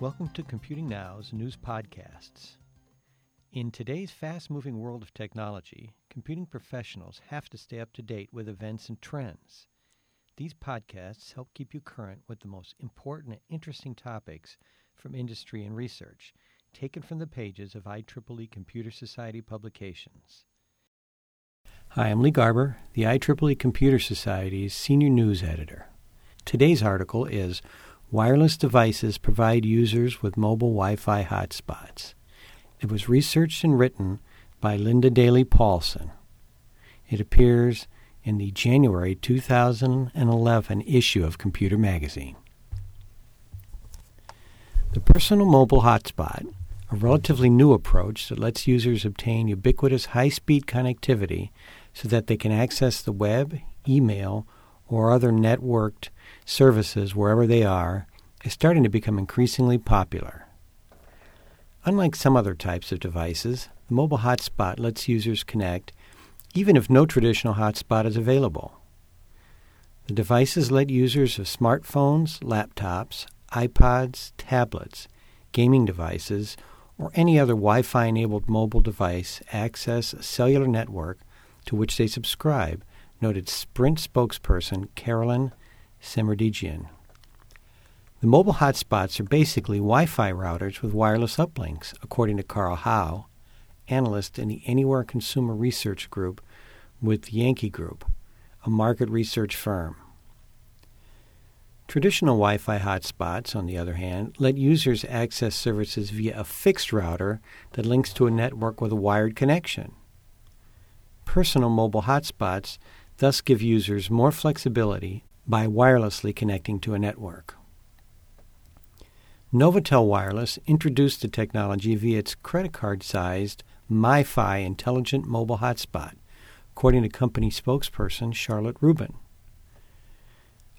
Welcome to Computing Now's news podcasts. In today's fast moving world of technology, computing professionals have to stay up to date with events and trends. These podcasts help keep you current with the most important and interesting topics from industry and research, taken from the pages of IEEE Computer Society publications. Hi, I'm Lee Garber, the IEEE Computer Society's Senior News Editor. Today's article is Wireless Devices Provide Users with Mobile Wi Fi Hotspots. It was researched and written by Linda Dailey Paulson. It appears in the January 2011 issue of Computer Magazine. The Personal Mobile Hotspot, a relatively new approach that lets users obtain ubiquitous high speed connectivity so that they can access the web, email, or other networked services wherever they are, is starting to become increasingly popular. Unlike some other types of devices, the mobile hotspot lets users connect even if no traditional hotspot is available. The devices let users of smartphones, laptops, iPods, tablets, gaming devices, or any other Wi Fi enabled mobile device access a cellular network to which they subscribe, noted Sprint spokesperson Carolyn Semerdigian. The mobile hotspots are basically Wi Fi routers with wireless uplinks, according to Carl Howe, analyst in the Anywhere Consumer Research Group with Yankee Group, a market research firm. Traditional Wi Fi hotspots, on the other hand, let users access services via a fixed router that links to a network with a wired connection. Personal mobile hotspots thus give users more flexibility by wirelessly connecting to a network. Novatel Wireless introduced the technology via its credit card sized MiFi intelligent mobile hotspot, according to company spokesperson Charlotte Rubin.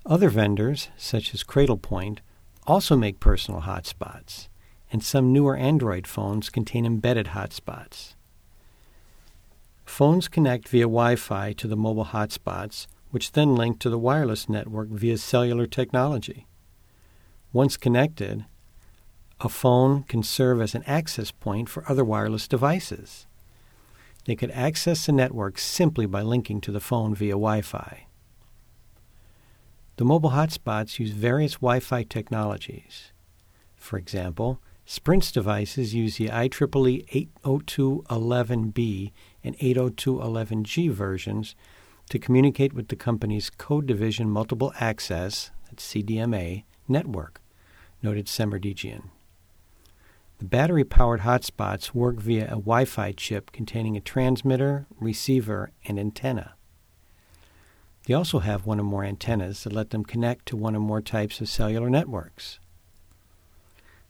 Other vendors, such as Cradlepoint, also make personal hotspots, and some newer Android phones contain embedded hotspots. Phones connect via Wi Fi to the mobile hotspots, which then link to the wireless network via cellular technology. Once connected, a phone can serve as an access point for other wireless devices. They could access the network simply by linking to the phone via Wi Fi. The mobile hotspots use various Wi Fi technologies. For example, Sprint's devices use the IEEE 802.11b and 802.11g versions to communicate with the company's Code Division Multiple Access CDMA network, noted Semerdigian. The battery powered hotspots work via a Wi Fi chip containing a transmitter, receiver, and antenna. They also have one or more antennas that let them connect to one or more types of cellular networks.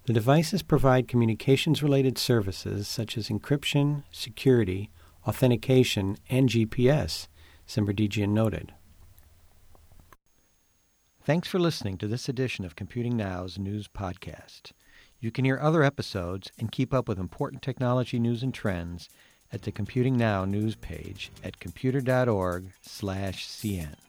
The devices provide communications related services such as encryption, security, authentication, and GPS, Semerdigian noted. Thanks for listening to this edition of Computing Now's news podcast. You can hear other episodes and keep up with important technology news and trends at the Computing Now news page at computer.org/cn.